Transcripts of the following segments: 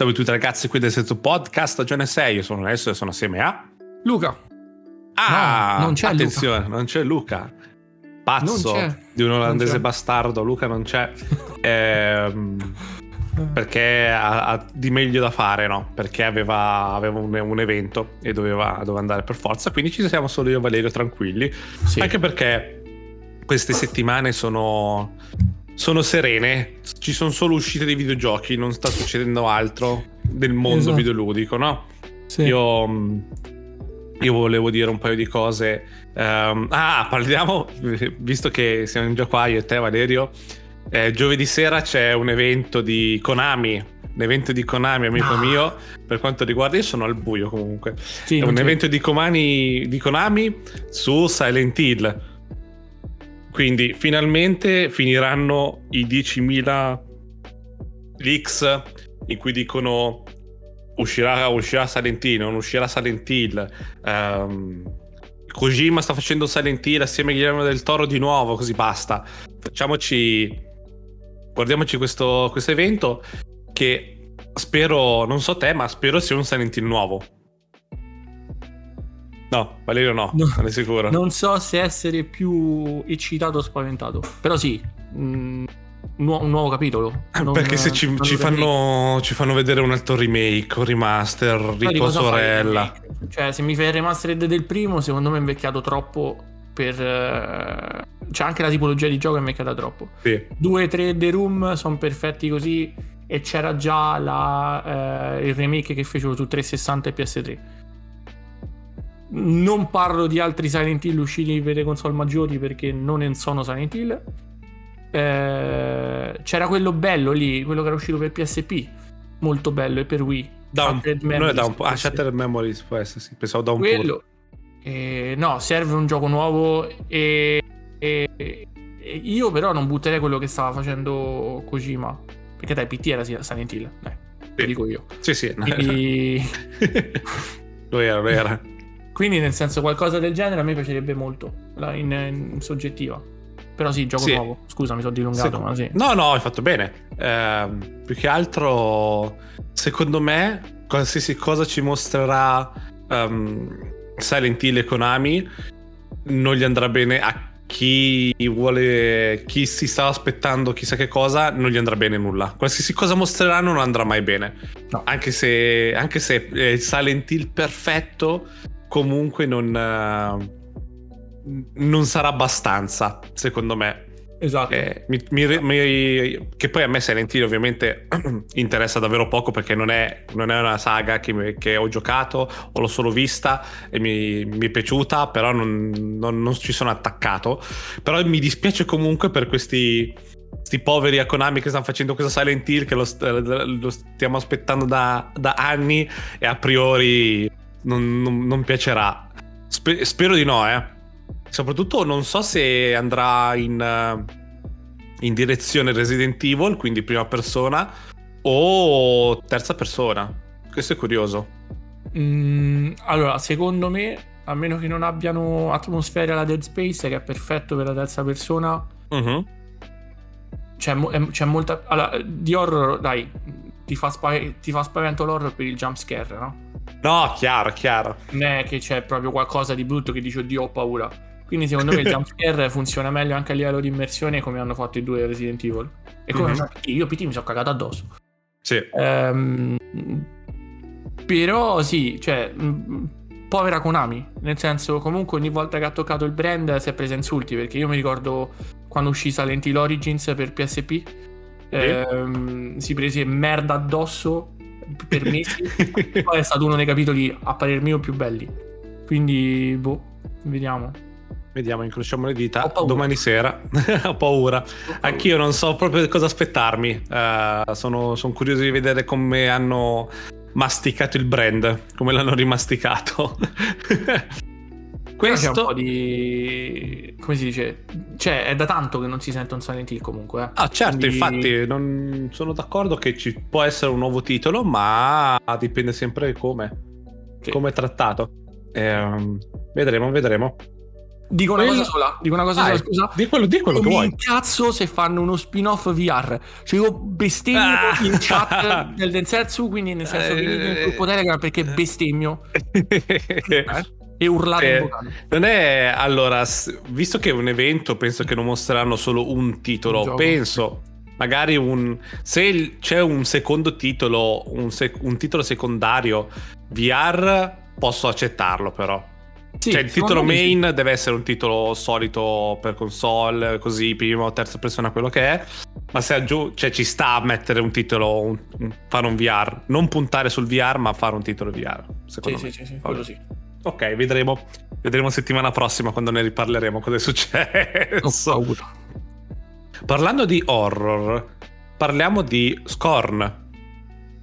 Salve a tutti ragazzi qui del Senso Podcast, stagione 6, io sono Alessio e sono assieme a... Luca. Ah, No, non c'è attenzione, Luca. non c'è Luca. Pazzo c'è. di un olandese bastardo, Luca non c'è. Ehm, perché ha, ha di meglio da fare, no? Perché aveva, aveva un, un evento e doveva, doveva andare per forza, quindi ci siamo solo io e Valerio tranquilli. Sì. Anche perché queste settimane sono, sono serene, ci sono solo uscite dei videogiochi, non sta succedendo altro nel mondo Esatto. videoludico, no? Sì. Io, mh, io volevo dire un paio di cose. Ehm, ah, parliamo, visto che siamo già qua io e te Valerio, eh, giovedì sera c'è un evento di Konami. Un evento di Konami, amico Ah. mio, per quanto riguarda, io sono al buio comunque. Sì, È un c'è- evento di Konami, di Konami su Silent Hill. Quindi finalmente finiranno i 10.000 leaks in cui dicono uscirà, uscirà Silent Hill, non uscirà Silent Hill. Ehm, Kojima sta facendo Silent Hill assieme a Guillermo del Toro di nuovo, così basta. Facciamoci... Guardiamoci questo, questo evento che spero, non so te, ma spero sia un Silent Hill nuovo. No, Valerio no, No. non è sicuro. Non so se essere più eccitato o spaventato. Però sì, mm, un, nuo- un nuovo capitolo. Non- Perché se ci, ci fanno, ci fanno vedere un altro remake, un remaster, Poi di Rico cosa fai il sorella. remake? Cioè, se mi fai il remastered del primo, secondo me è invecchiato troppo per... eh, C'è anche la tipologia di gioco è invecchiata troppo. Sì. 2 3 The Room sono perfetti così e c'era già la, eh, il remake che fecero su 360 e PS3 non parlo di altri Silent Hill usciti per le console maggiori perché non sono Silent Hill Eh, c'era quello bello lì quello che era uscito per PSP molto bello e per Wii Da un, Shattered non è po'. Ah. Shattered Memories può essere, sì. Pensavo da un po'. quello Eh, no serve un gioco nuovo e, e- e io però non butterei quello che stava facendo Kojima perché dai PT era Silent Hill dai, Sì. lo dico io Sì, sì. quindi, lo era, lo era. quindi nel senso qualcosa del genere a me piacerebbe molto in, in soggettiva però sì gioco Sì. nuovo scusa mi sono dilungato Secondo- sì No, no, hai fatto bene. Ehm, più che altro, secondo me, qualsiasi cosa ci mostrerà ehm, Silent Hill e Konami non gli andrà bene a chi vuole, chi si sta aspettando chissà che cosa, non gli andrà bene nulla. Qualsiasi cosa mostreranno non andrà mai bene. No. Anche se, anche se è il Silent Hill perfetto, comunque non, eh, non sarà abbastanza, secondo me. esatto Eh, mi- mi- mi- che poi a me Silent Hill ovviamente interessa davvero poco perché non è, non è una saga che, che ho giocato o l'ho solo vista e mi, mi è piaciuta però non, non- non ci sono attaccato però mi dispiace comunque per questi, questi poveri a Konami che stanno facendo questa Silent Hill che lo, lo stiamo aspettando da, da anni e a priori non, non- non piacerà Spe- spero di no eh Soprattutto non so se andrà in, eh, in direzione Resident Evil, quindi prima persona, o terza persona. Questo è curioso. Mm, allora secondo me a meno che non abbiano atmosfere alla Dead Space che è perfetto per la terza persona Mhm. c'è, c'è molta allora, di horror dai ti fa, spa- ti fa spavento l'horror per il jump scare no? No, chiaro, chiaro. non è che c'è proprio qualcosa di brutto che dici oddio ho paura quindi secondo me il jump scare funziona meglio anche a livello di immersione come hanno fatto i due Resident Evil e come Mhm. fatto PT. io PT mi sono cagato addosso Sì. Ehm, però sì, cioè, mh, povera Konami, nel senso comunque ogni volta che ha toccato il brand si è presa insulti, perché io mi ricordo quando uscì Silent Hill Origins per PSP, ehm, si prese merda addosso per mesi, poi è stato uno dei capitoli a parer mio più belli, quindi boh, vediamo. Vediamo, incrociamo le dita. Domani sera. Ho paura. Anch'io non so proprio cosa aspettarmi. Eh, sono, sono curioso di vedere come hanno masticato il brand, come l'hanno rimasticato. Questo c'è un po' di... come si dice? Cioè, è da tanto che non si sente un Silent Hill comunque. eh. Ah, certo, Quindi- infatti non sono d'accordo che ci può essere un nuovo titolo, ma dipende sempre come, Sì. come è trattato. Ehm, vedremo, vedremo. Dico una cosa sola, dico una cosa Dai, sola, scusa. Di quello, di quello che mi vuoi. incazzo se fanno uno spin-off VR. Cioè io bestemmio Ah. in chat del Densetsu, quindi nel senso che Eh. nel gruppo Telegram perché bestemmio eh, e urlate Eh, in vocale. Non è allora, visto che è un evento, penso che non mostreranno solo un titolo. Un penso magari un se c'è un secondo titolo, un, sec- un titolo secondario VR, posso accettarlo però. Sì, cioè, il titolo me sì. main deve essere un titolo solito per console, così, prima o terza persona, quello che è. Ma se aggiù, cioè, ci sta a mettere un titolo, un- un- fare un VR. Non puntare sul VR, ma fare un titolo VR. Sì, Secondo sì, me. sì, sì, quello sì. Ok, vedremo. Vedremo settimana prossima quando ne riparleremo cosa è Ho successo. paura. Parlando di horror, parliamo di Scorn,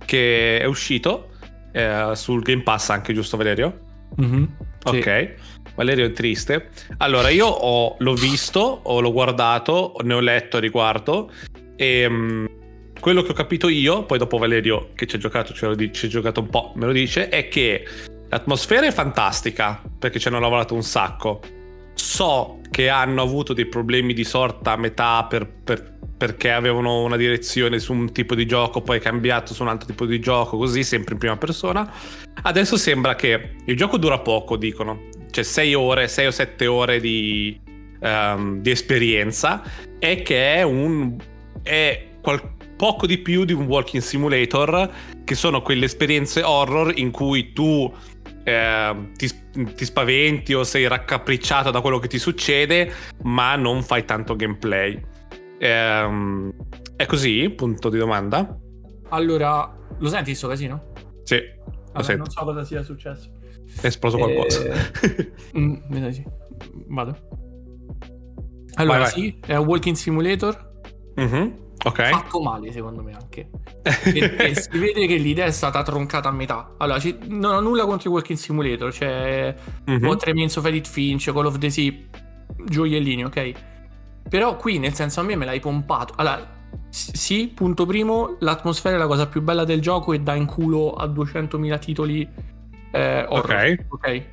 che è uscito eh, sul Game Pass anche, giusto Valerio? Mhm, sì. Ok. Valerio è triste. Allora, io ho- l'ho visto, o l'ho guardato, ne ho letto a riguardo. E mm, quello che ho capito io, poi dopo Valerio, che ci ha giocato, ci ha giocato un po', me lo dice, è che l'atmosfera è fantastica, perché ci hanno lavorato un sacco. So che hanno avuto dei problemi di sorta a metà per- per- perché avevano una direzione su un tipo di gioco, poi cambiato su un altro tipo di gioco, così, sempre in prima persona. Adesso sembra che il gioco dura poco, dicono. Cioè 6 ore, 6 o 7 ore di, ehm, di esperienza e che è un... è qual- poco di più di un walking simulator che sono quelle esperienze horror in cui tu ehm, ti, ti spaventi o sei raccapricciato da quello che ti succede ma non fai tanto gameplay. Ehm, è così? Punto di domanda? Allora, lo senti sto casino? Sì, Vabbè, non so cosa sia successo. È esploso qualcosa. Mm, di sì. Vado. Allora, vai. sì, è un walking simulator. Mhm, Ok. Fatto male, secondo me, anche. Perché si vede che l'idea è stata troncata a metà. Allora, ci- non ho nulla contro i walking simulator. Cioè, Mhm. What Remains of Edith Finch, Call of the Sea, gioiellini, ok? Però qui, nel senso, a me me l'hai pompato. Allora, sì, punto primo, l'atmosfera è la cosa più bella del gioco e dà in culo a 200.000 titoli eh, horror, Ok. ok?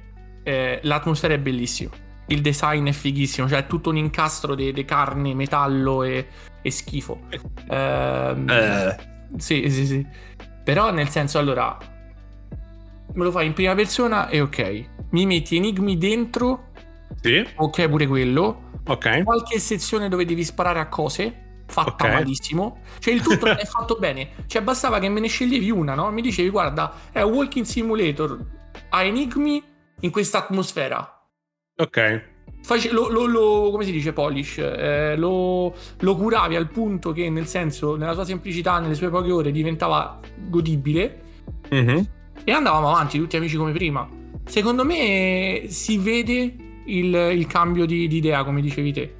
Eh, l'atmosfera è bellissima. Il design è fighissimo, cioè è tutto un incastro di carne, metallo e, e schifo. Ehm, Eh, sì, sì, sì. Però nel senso, allora, me lo fai in prima persona e ok. Mi metti enigmi dentro, sì, ok pure quello. ok. Qualche sezione dove devi sparare a cose, fatta Ok. malissimo. Cioè il tutto è fatto bene. Cioè bastava che me ne sceglievi una, no? Mi dicevi, guarda, è un walking simulator, ha enigmi in questa atmosfera. Ok. Face- lo, lo- lo- come si dice polish Eh, lo, lo curavi al punto che nel senso nella sua semplicità nelle sue poche ore diventava godibile Mhm. e andavamo avanti tutti amici come prima secondo me si vede il, il cambio di, di idea come dicevi te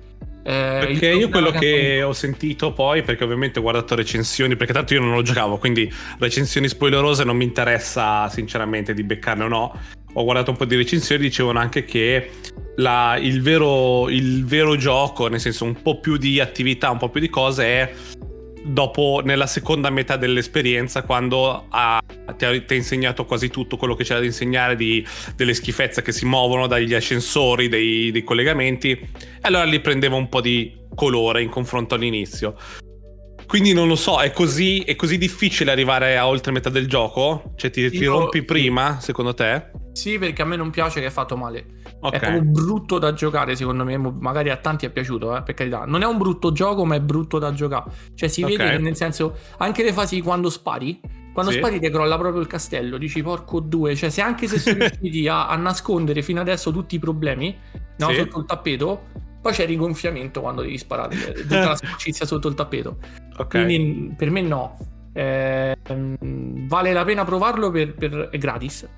Eh, Perché io quello che ho sentito poi, perché ovviamente ho guardato recensioni, perché tanto io non lo giocavo, quindi recensioni spoilerose non mi interessa sinceramente di beccarne o no. Ho guardato un po' di recensioni, dicevano anche che la- il, vero, il vero gioco, nel senso un po' più di attività, un po' più di cose, è dopo, nella seconda metà dell'esperienza, quando ha- ti, ha, ti ha insegnato quasi tutto quello che c'era da insegnare di, delle schifezze che si muovono dagli ascensori, dei, dei collegamenti, e allora lì prendeva un po' di colore in confronto all'inizio. Quindi non lo so, è così, è così difficile arrivare a oltre metà del gioco? Cioè ti, ti Io- rompi prima, secondo te? sì perché a me non piace che è fatto male Ok. è proprio brutto da giocare secondo me mo- magari a tanti è piaciuto eh, per carità non è un brutto gioco ma è brutto da giocare cioè si Ok. vede che nel senso anche le fasi quando spari quando Sì. spari ti crolla proprio il castello dici porco due cioè se anche se sono riusciti a, a nascondere fino adesso tutti i problemi no, Sì. sotto il tappeto poi c'è il rigonfiamento quando devi sparare c'è tutta la sporcizia sotto il tappeto Ok. quindi per me no Eh, mm, vale la pena provarlo per, per- è gratis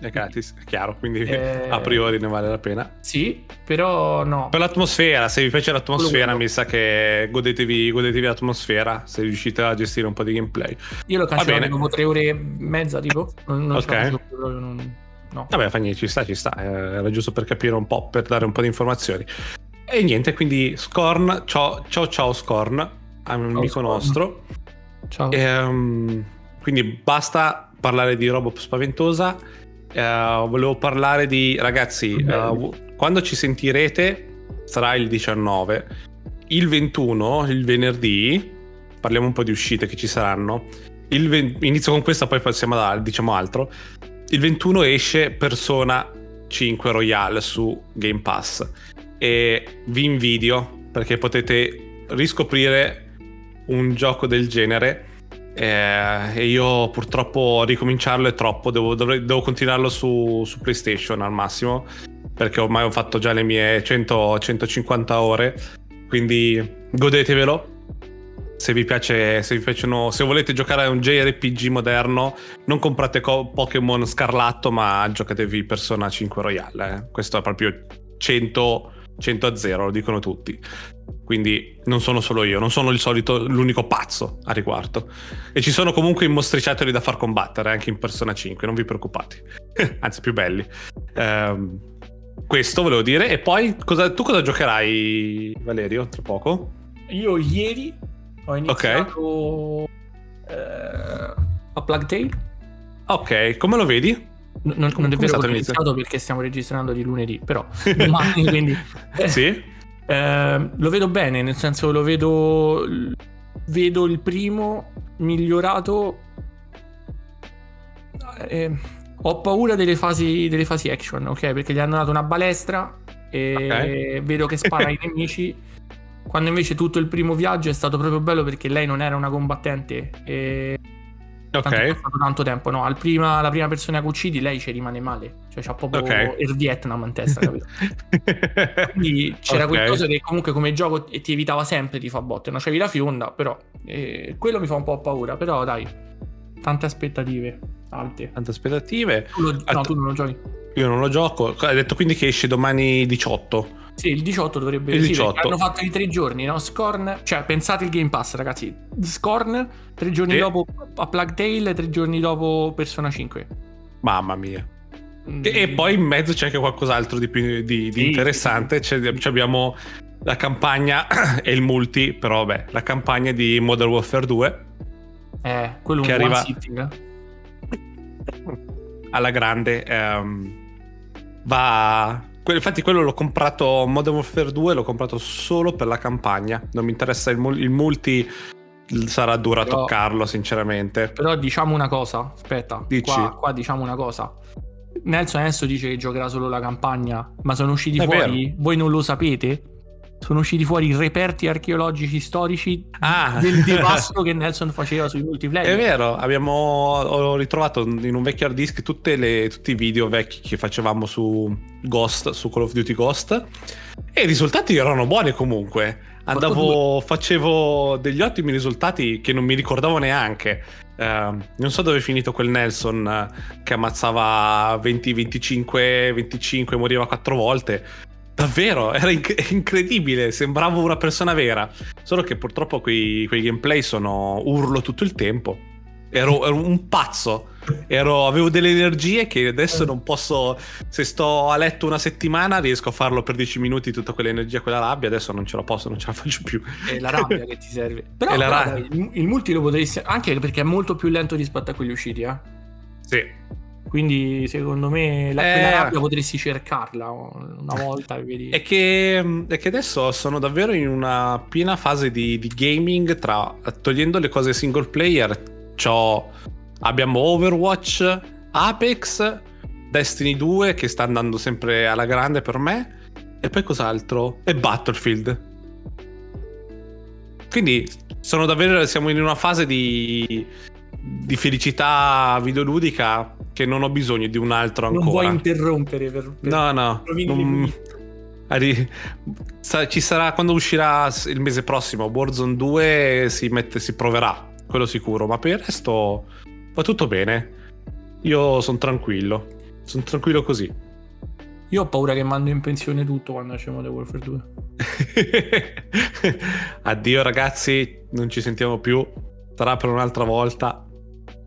È gratis, è chiaro, quindi Eh, a priori ne vale la pena. sì però no Per l'atmosfera, se vi piace l'atmosfera, mi sa che godetevi, godetevi l'atmosfera se riuscite a gestire un po' di gameplay. Io l'ho cancellato dopo tre ore e mezza, tipo. Non, non Ok. proprio, non- no. Vabbè, fa niente, ci sta, ci sta. eh, Era giusto per capire un po', per dare un po' di informazioni. E niente, quindi Scorn, ciao ciao, ciao Scorn, amico Scorn. nostro. Ciao. Ehm, quindi basta parlare di roba spaventosa. Eh, volevo parlare di ragazzi. Eh, quando ci sentirete sarà il 19. Il 21, il venerdì, parliamo un po' di uscite che ci saranno. Il 20, inizio con questa, poi passiamo a diciamo altro. Il 21 esce Persona 5 Royale su Game Pass e vi invidio perché potete riscoprire un gioco del genere eh, e io purtroppo ricominciarlo è troppo, devo, dovrei, devo continuarlo su, su, PlayStation al massimo perché ormai ho fatto già le mie 100, 150 ore, quindi godetevelo. Se vi, piace, se vi piacciono, se volete giocare a un JRPG moderno, non comprate co- Pokémon Scarlatto, ma giocatevi Persona 5 Royale. Eh. Questo è proprio 100 100 a 0, lo dicono tutti. Quindi non sono solo io, non sono il solito, l'unico pazzo a riguardo. E ci sono comunque i mostriciattoli da far combattere anche in Persona 5, non vi preoccupate. Anzi, più belli. Ehm, questo volevo dire. E poi cosa, tu cosa giocherai, Valerio, tra poco? Io ieri ho iniziato okay. eh, a Plague Tale. Ok, come lo vedi? Non, non è vero che iniziato perché stiamo registrando di lunedì, però domani quindi... sì? Eh, lo vedo bene, nel senso lo vedo... Vedo il primo migliorato... Eh, ho paura delle fasi, delle fasi action, ok? Perché gli hanno dato una balestra e okay. vedo che spara ai nemici. Quando invece tutto il primo viaggio è stato proprio bello perché lei non era una combattente e Ok. È passato tanto tempo, no? Al prima, la prima persona che uccidi, lei ci rimane male. Cioè, c'ha proprio okay. il Vietnam in testa, capito? Quindi c'era okay. qualcosa che comunque come gioco ti evitava sempre di fa botte. Non c'avevi la fionda, però eh, quello mi fa un po' paura. Però dai, tante aspettative alte. Tante aspettative. Tu lo, no, tu non lo giochi. Io non lo gioco. Hai detto quindi che esce domani 18. Sì, il 18 dovrebbe il 18. Sì, hanno fatto i tre giorni, no? Scorn, cioè pensate il Game Pass, ragazzi. Scorn, tre giorni sì. dopo a Plague Tale, tre giorni dopo Persona 5. Mamma mia. Mm. E, poi in mezzo c'è anche qualcos'altro di, di, di sì, interessante. Sì, sì. abbiamo la campagna e il multi, però vabbè, la campagna di Modern Warfare 2. Eh, quello che arriva sitting. alla grande. Um, va Infatti quello l'ho comprato Modern Warfare 2, l'ho comprato solo per la campagna. Non mi interessa il, il multi, sarà dura a toccarlo sinceramente. Però diciamo una cosa, aspetta, qua, qua, diciamo una cosa. Nelson adesso dice che giocherà solo la campagna, ma sono usciti È fuori, vero. voi non lo sapete? Sono usciti fuori i reperti archeologici storici ah. del devasto che Nelson faceva sui multiplayer. È vero, abbiamo, ho ritrovato in un vecchio hard disk le, tutti i video vecchi che facevamo su Ghost, su Call of Duty Ghost e i risultati erano buoni comunque. Andavo, facevo degli ottimi risultati che non mi ricordavo neanche. Uh, non so dove è finito quel Nelson uh, che ammazzava 20, 25, 25, moriva quattro volte. Davvero, era inc- incredibile, sembravo una persona vera. Solo che purtroppo quei, quei gameplay sono urlo tutto il tempo. Ero, ero un pazzo. Ero, avevo delle energie che adesso non posso. Se sto a letto una settimana, riesco a farlo per 10 minuti tutta quell'energia, quella rabbia. Adesso non ce la posso, non ce la faccio più. È la rabbia che ti serve. Però guarda, il, il multi lo potresti. Anche perché è molto più lento rispetto a quelli usciti, eh? Sì. Quindi secondo me la, eh, rabbia potresti cercarla una volta e vedi. È che, è che, adesso sono davvero in una piena fase di, di gaming tra togliendo le cose single player. Abbiamo Overwatch, Apex, Destiny 2 che sta andando sempre alla grande per me. E poi cos'altro? E Battlefield. Quindi sono davvero, siamo in una fase di, di felicità videoludica che non ho bisogno di un altro ancora. Non vuoi interrompere per, per No, no. Non... Ci sarà quando uscirà il mese prossimo Warzone 2 si, mette, si proverà, quello sicuro, ma per il resto va tutto bene. Io sono tranquillo. Sono tranquillo così. Io ho paura che mando in pensione tutto quando esce Modern Warfare 2. Addio ragazzi, non ci sentiamo più. Sarà per un'altra volta.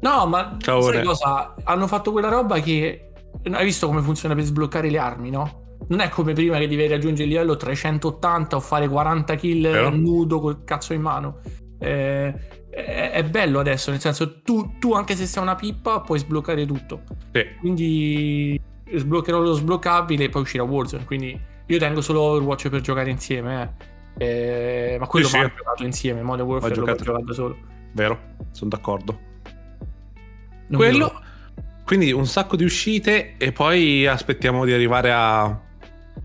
No, ma Ciao, sai cosa? Hanno fatto quella roba che... Hai visto come funziona per sbloccare le armi, no? Non è come prima che devi raggiungere il livello 380 o fare 40 kill Però... nudo col cazzo in mano. Eh, è, è, bello adesso, nel senso tu, tu, anche se sei una pippa puoi sbloccare tutto. Sì. Quindi sbloccherò lo sbloccabile e poi uscirà Warzone. Quindi io tengo solo Overwatch per giocare insieme. Eh. Eh, ma quello sì, va sì. giocato insieme. Modern Warfare lo giocato da solo. Vero, sono d'accordo. Non quello. Quindi un sacco di uscite e poi aspettiamo di arrivare a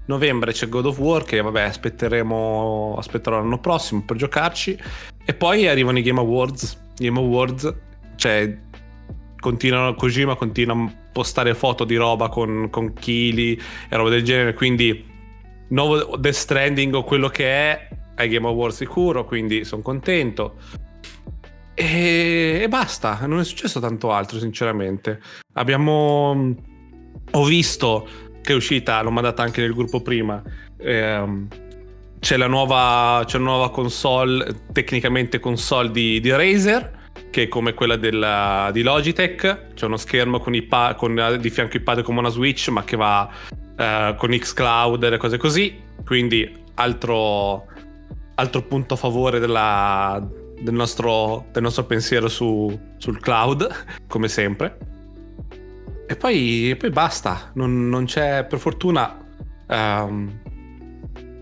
novembre c'è God of War che vabbè aspetteremo aspetterò l'anno prossimo per giocarci. E poi arrivano i Game Awards. Game Awards cioè continuano Kojima continua a postare foto di roba con, con chili e roba del genere. Quindi nuovo Death Stranding o quello che è ai Game Awards sicuro quindi sono contento e, e basta non è successo tanto altro sinceramente abbiamo ho visto che è uscita, l'ho mandata anche nel gruppo prima. Ehm, c'è la nuova, c'è una nuova console, tecnicamente console di, di Razer, che è come quella della, di Logitech. C'è uno schermo con, pa- con di fianco il pad come una Switch, ma che va eh, con Xcloud e cose così. Quindi altro, altro punto a favore della, del, nostro, del nostro pensiero su, sul cloud, come sempre. E poi, poi basta, non, non, c'è, per fortuna, um,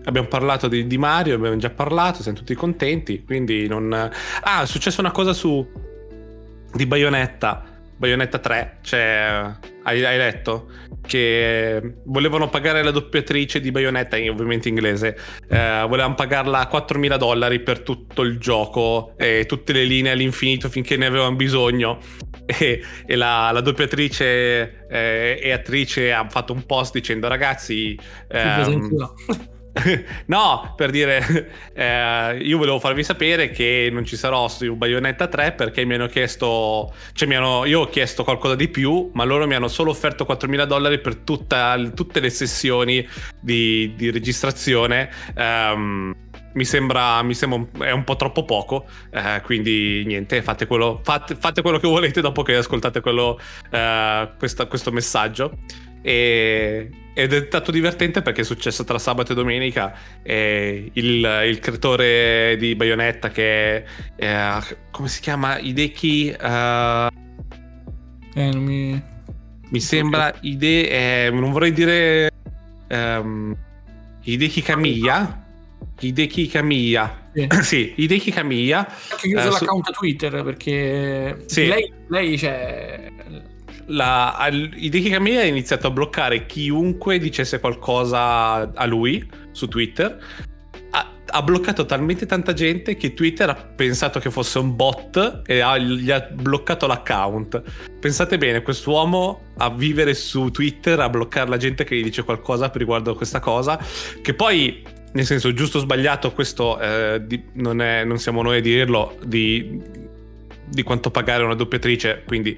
abbiamo parlato di, di, Mario, abbiamo già parlato, siamo tutti contenti, quindi non... Ah, è successa una cosa su... di Bayonetta, Bayonetta 3, cioè, hai, hai letto? Che volevano pagare la doppiatrice di Bayonetta, ovviamente inglese, eh, volevano pagarla 4.000 dollari per tutto il gioco e tutte le linee all'infinito finché ne avevano bisogno. E, e la, la, doppiatrice eh, e attrice ha fatto un post dicendo ragazzi ehm, no, per dire, eh, io volevo farvi sapere che non ci sarò su Bayonetta 3 perché mi hanno chiesto, cioè mi hanno, io ho chiesto qualcosa di più, ma loro mi hanno solo offerto 4.000 dollari per tutta, tutte le sessioni di, di registrazione. Um, mi sembra, mi sembra è un po' troppo poco, eh, quindi niente, fate quello, fate, fate quello, che volete dopo che ascoltate quello, eh, questa, questo messaggio. E, ed è stato divertente perché è successo tra sabato e domenica. E il, il creatore di Bayonetta, che eh, come si chiama? Hideki. Uh, eh, non mi. Mi sembra Ide. Eh, non vorrei dire. Um, Hideki Kamiya. Hideki Kamiya. Sì. sì, Hideki Kamiya. Ha chiuso eh, l'account su... Twitter perché sì. lei, lei c'è la, Hideki Kamiya ha iniziato a bloccare chiunque dicesse qualcosa a lui su Twitter. Ha, ha, bloccato talmente tanta gente che Twitter ha pensato che fosse un bot e ha, gli ha bloccato l'account. Pensate bene, quest'uomo a vivere su Twitter, a bloccare la gente che gli dice qualcosa riguardo a questa cosa, che poi nel senso giusto o sbagliato questo eh, di, non, è, non, siamo noi a dirlo di, di, quanto pagare una doppiatrice quindi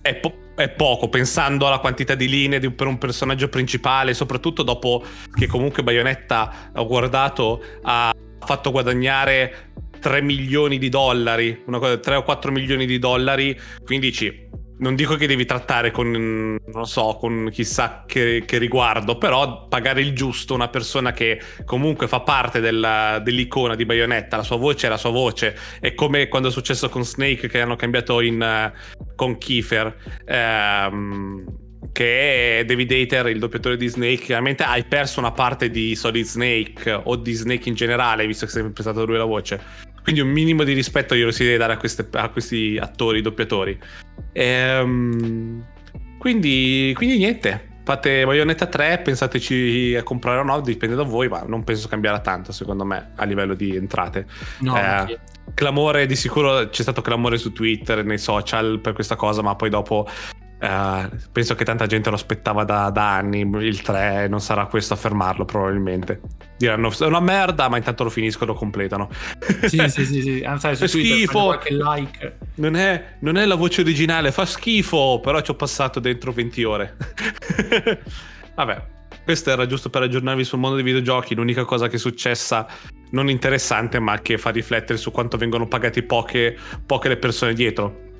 è, po- è, poco pensando alla quantità di linee di, per un personaggio principale, soprattutto dopo che comunque Bayonetta ha guardato, ha fatto guadagnare 3 milioni di dollari, una cosa, 3 o 4 milioni di dollari, quindi non dico che devi trattare con, non so, con chissà che, che, riguardo, però pagare il giusto una persona che comunque fa parte della, dell'icona di Bayonetta, la sua voce è la sua voce, è come quando è successo con Snake che hanno cambiato in, uh, con Kiefer. Ehm, che è David Hater, il doppiatore di Snake, chiaramente hai perso una parte di Solid Snake o di Snake in generale, visto che sempre stato lui la voce. Quindi un minimo di rispetto io lo si deve dare a, queste, a questi attori, doppiatori. Ehm, quindi, quindi niente, fate Bayonetta 3, pensateci a comprare o no, dipende da voi, ma non penso cambierà tanto secondo me a livello di entrate. No, eh, clamore, di sicuro c'è stato clamore su Twitter, nei social per questa cosa, ma poi dopo Uh, penso che tanta gente lo aspettava da, da, anni il 3 non sarà questo a fermarlo probabilmente. Diranno è una merda ma intanto lo finiscono lo completano. Sì sì sì, sì. Anzi, su è schifo. like. non, è, non è la voce originale fa schifo però ci ho passato dentro 20 ore. Vabbè questo era giusto per aggiornarvi sul mondo dei videogiochi. L'unica cosa che è successa non interessante ma che fa riflettere su quanto vengono pagati poche, poche le persone dietro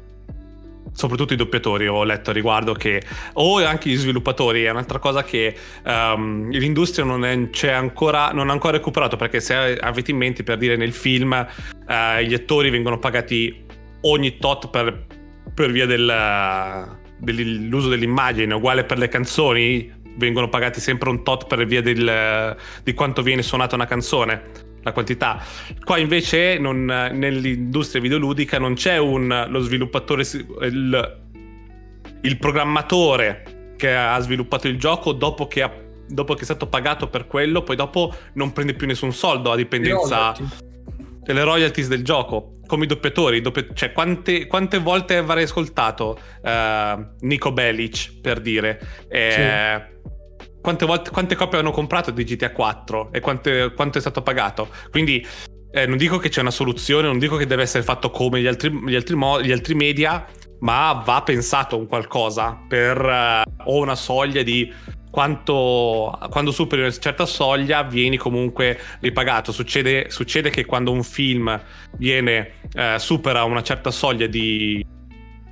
soprattutto i doppiatori ho letto a riguardo che o anche gli sviluppatori è un'altra cosa che um, l'industria non, è, ancora, non ha ancora recuperato perché se avete in mente per dire nel film uh, gli attori vengono pagati ogni tot per, per via del, dell'uso dell'immagine, uguale per le canzoni, vengono pagati sempre un tot per via del, di quanto viene suonata una canzone la quantità. Qua invece non, nell'industria videoludica non c'è un, lo sviluppatore, il, il, programmatore che ha sviluppato il gioco dopo che, ha, dopo che, è stato pagato per quello, poi dopo non prende più nessun soldo a dipendenza delle royalties del gioco. Come i doppiatori, doppia, cioè quante, quante, volte avrei ascoltato uh, Nico Bellic per dire. Eh, sì quante, volte, quante copie hanno comprato di GTA 4 e quante, quanto è stato pagato. Quindi eh, non dico che c'è una soluzione, non dico che deve essere fatto come gli altri, gli altri, mo- gli altri media, ma va pensato un qualcosa per eh, o una soglia di quanto quando superi una certa soglia vieni comunque ripagato. Succede, succede che quando un film viene, eh, supera una certa soglia di,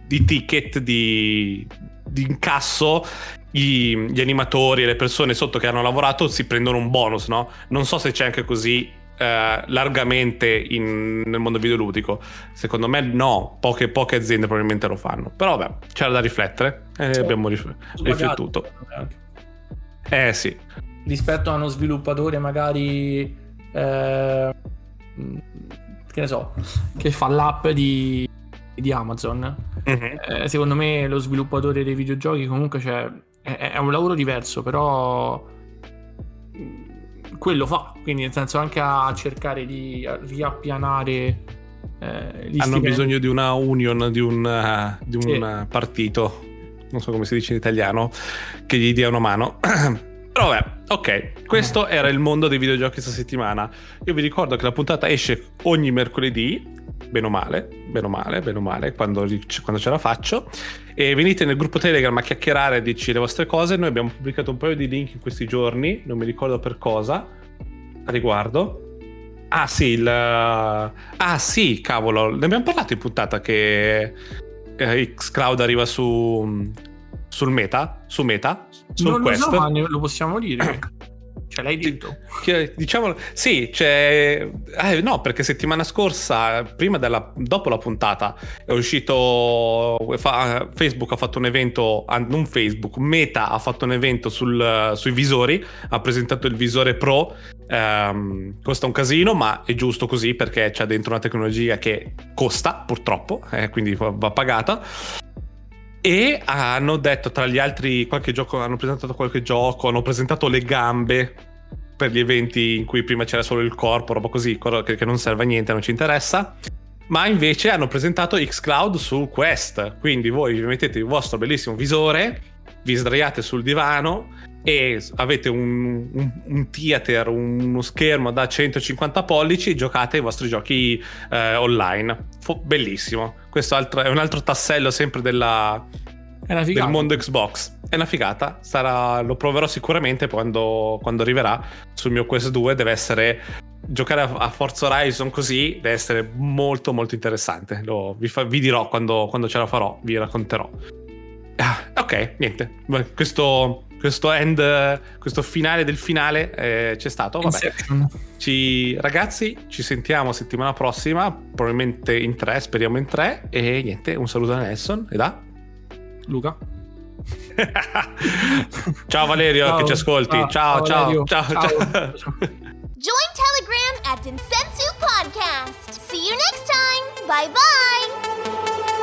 di ticket di, di incasso gli, gli, animatori e le persone sotto che hanno lavorato si prendono un bonus, no? Non so se c'è anche così eh, largamente in, nel mondo videoludico. Secondo me no, poche, poche, aziende probabilmente lo fanno. Però vabbè, c'era da riflettere e certo. abbiamo rif- riflettuto. Eh sì. Rispetto a uno sviluppatore magari... Eh, che ne so, che fa l'app di, di Amazon. Mm-hmm. Eh, secondo me lo sviluppatore dei videogiochi comunque c'è è, è un lavoro diverso, però quello fa, quindi nel senso anche a cercare di riappianare eh, hanno bisogno di una union, di un, uh, di un sì. partito, non so come si dice in italiano, che gli dia una mano. Però vabbè, ok, questo era il mondo dei videogiochi questa settimana. Io vi ricordo che la puntata esce ogni mercoledì, bene o male, bene o male, bene o male, quando, quando ce la faccio. E venite nel gruppo Telegram a chiacchierare e dirci le vostre cose. Noi abbiamo pubblicato un paio di link in questi giorni, non mi ricordo per cosa, a riguardo. Ah sì, il... Ah sì, cavolo, ne abbiamo parlato in puntata che eh, Xcloud arriva su sul meta, su meta, sul non quest. Lo, so, ma lo possiamo dire. Ce l'hai detto? Diciamo, sì, cioè, eh, no, perché settimana scorsa, prima della, dopo la puntata, è uscito, fa, Facebook ha fatto un evento, non Facebook, Meta ha fatto un evento sul, sui visori, ha presentato il visore Pro, ehm, costa un casino, ma è giusto così perché c'è dentro una tecnologia che costa, purtroppo, eh, quindi va pagata e hanno detto tra gli altri qualche gioco, hanno presentato qualche gioco, hanno presentato le gambe per gli eventi in cui prima c'era solo il corpo, roba così, che non serve a niente, non ci interessa. Ma invece hanno presentato Xcloud sul Quest, quindi voi vi mettete il vostro bellissimo visore, vi sdraiate sul divano e avete un, un, un theater, uno schermo da 150 pollici e giocate i vostri giochi eh, online. F- bellissimo. Questo altro, è un altro tassello sempre della, del mondo Xbox. È una figata. Sarà, lo proverò sicuramente quando, quando, arriverà sul mio Quest 2. Deve essere. Giocare a, a Forza Horizon così deve essere molto molto interessante. Lo, vi, fa, vi, dirò quando, quando ce la farò, vi racconterò. Ah, ok, niente. Questo questo end, questo finale del finale eh, c'è stato. Vabbè. Ci, ragazzi, ci sentiamo settimana prossima, probabilmente in tre, speriamo in tre. E niente, un saluto da Nelson e da Luca. ciao Valerio ciao. che ci ascolti. Ciao, ciao, ciao, ciao. ciao. Join Telegram at Densensu Podcast. See you next time. Bye bye.